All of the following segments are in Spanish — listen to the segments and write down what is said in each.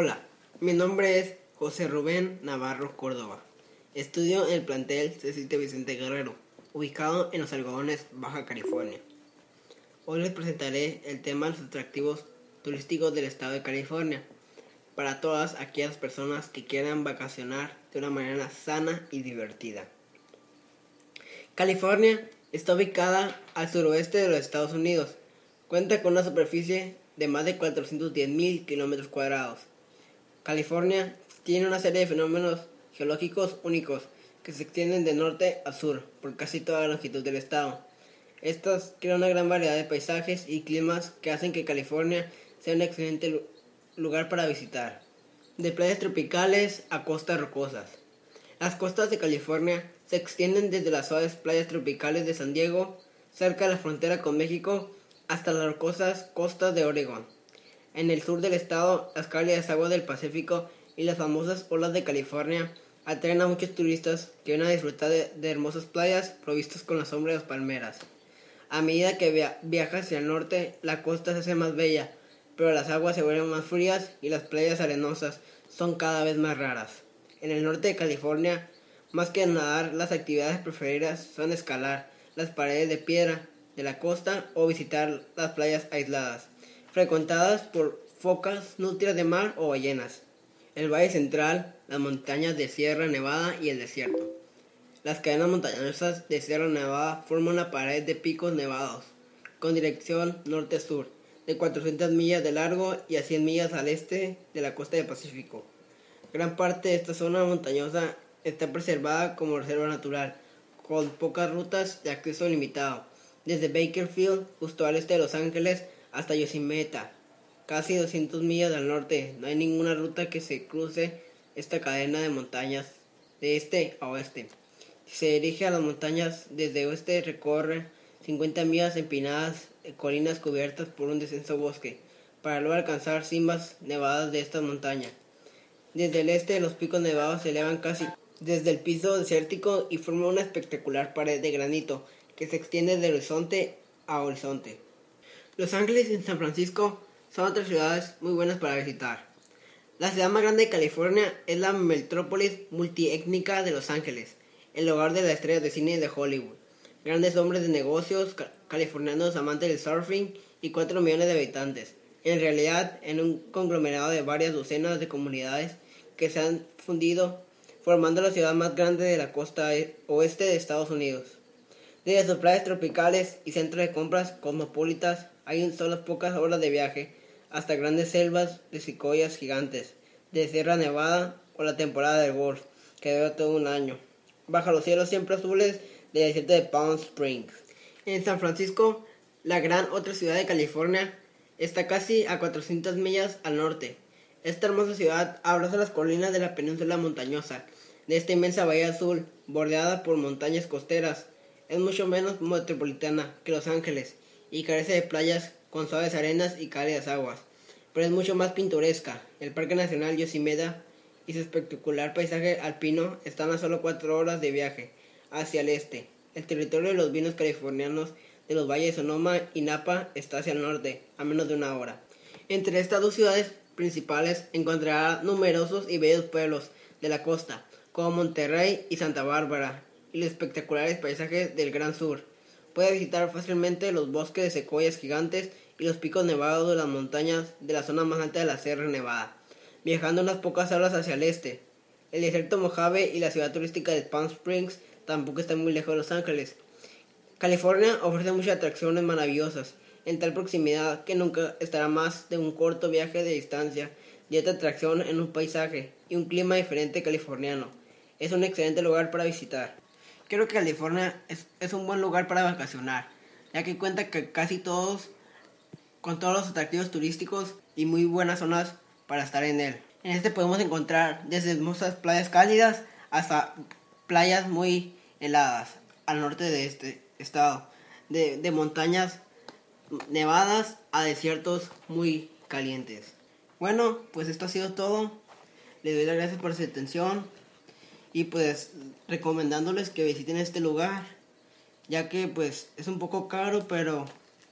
Hola, mi nombre es José Rubén Navarro Córdoba. Estudio en el plantel Cecilio Vicente Guerrero, ubicado en Los Algodones, Baja California. Hoy les presentaré el tema de los atractivos turísticos del estado de California para todas aquellas personas que quieran vacacionar de una manera sana y divertida. California está ubicada al suroeste de los Estados Unidos. Cuenta con una superficie de más de 410 mil kilómetros cuadrados California tiene una serie de fenómenos geológicos únicos que se extienden de norte a sur por casi toda la longitud del estado. Estas crean una gran variedad de paisajes y climas que hacen que California sea un excelente lugar para visitar, de playas tropicales a costas rocosas. Las costas de California se extienden desde las suaves playas tropicales de San Diego, cerca de la frontera con México, hasta las rocosas costas de Oregón. En el sur del estado, las cálidas aguas del Pacífico y las famosas olas de California atraen a muchos turistas que vienen a disfrutar de, hermosas playas provistas con la sombra de las palmeras. A medida que viajas viaja hacia el norte, la costa se hace más bella, pero las aguas se vuelven más frías y las playas arenosas son cada vez más raras. En el norte de California, más que nadar, las actividades preferidas son escalar las paredes de piedra de la costa o visitar las playas aisladas frecuentadas por focas, nutrias de mar o ballenas. El Valle Central, las montañas de Sierra Nevada y el desierto. Las cadenas montañosas de Sierra Nevada forman una pared de picos nevados, con dirección norte-sur, de 400 millas de largo y a 100 millas al este de la costa del Pacífico. Gran parte de esta zona montañosa está preservada como reserva natural, con pocas rutas de acceso limitado, desde Bakerfield, justo al este de Los Ángeles, hasta Yosemite, casi 200 millas al norte. No hay ninguna ruta que se cruce esta cadena de montañas de este a oeste. Se dirige a las montañas desde oeste, recorre 50 millas empinadas, colinas cubiertas por un denso bosque, para luego alcanzar cimas nevadas de esta montaña. Desde el este, los picos nevados se elevan casi desde el piso desértico y forman una espectacular pared de granito que se extiende de horizonte a horizonte. Los Ángeles y San Francisco son otras ciudades muy buenas para visitar. La ciudad más grande de California es la metrópolis multiétnica de Los Ángeles, el hogar de las estrellas de cine de Hollywood, grandes hombres de negocios californianos amantes del surfing y 4 millones de habitantes. En realidad, en un conglomerado de varias docenas de comunidades que se han fundido, formando la ciudad más grande de la costa e-, oeste de Estados Unidos. Desde sus playas tropicales y centros de compras cosmopolitas hay solo pocas horas de viaje hasta grandes selvas de cicoyas gigantes, de Sierra Nevada o la temporada del golf, que dura todo un año, bajo los cielos siempre azules del desierto de Palm Springs. En San Francisco, la gran otra ciudad de California, está casi a 400 millas al norte. Esta hermosa ciudad abraza las colinas de la península montañosa, de esta inmensa bahía azul, bordeada por montañas costeras. Es mucho menos metropolitana que Los Ángeles y carece de playas con suaves arenas y cálidas aguas, pero es mucho más pintoresca. El Parque Nacional Yosemite y su espectacular paisaje alpino están a solo cuatro horas de viaje hacia el este. El territorio de los vinos californianos de los valles Sonoma y Napa está hacia el norte, a menos de una hora. Entre estas dos ciudades principales encontrará numerosos y bellos pueblos de la costa, como Monterrey y Santa Bárbara, y los espectaculares paisajes del Gran Sur. Puede visitar fácilmente los bosques de secuoyas gigantes y los picos nevados de las montañas de la zona más alta de la Sierra Nevada, viajando unas pocas horas hacia el este. El desierto Mojave y la ciudad turística de Palm Springs tampoco están muy lejos de Los Ángeles. California ofrece muchas atracciones maravillosas, en tal proximidad que nunca estará más de un corto viaje de distancia y otra atracción en un paisaje y un clima diferente californiano. Es un excelente lugar para visitar. Creo que California es, un buen lugar para vacacionar, ya que cuenta que casi todos, con todos los atractivos turísticos y muy buenas zonas para estar en él. En este podemos encontrar desde hermosas playas cálidas hasta playas muy heladas al norte de este estado, de, de montañas nevadas a desiertos muy calientes. Bueno, pues esto ha sido todo. Les doy las gracias por su atención y pues recomendándoles que visiten este lugar ya que pues es un poco caro pero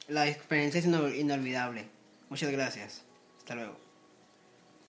la experiencia es inolvidable. Muchas gracias. Hasta luego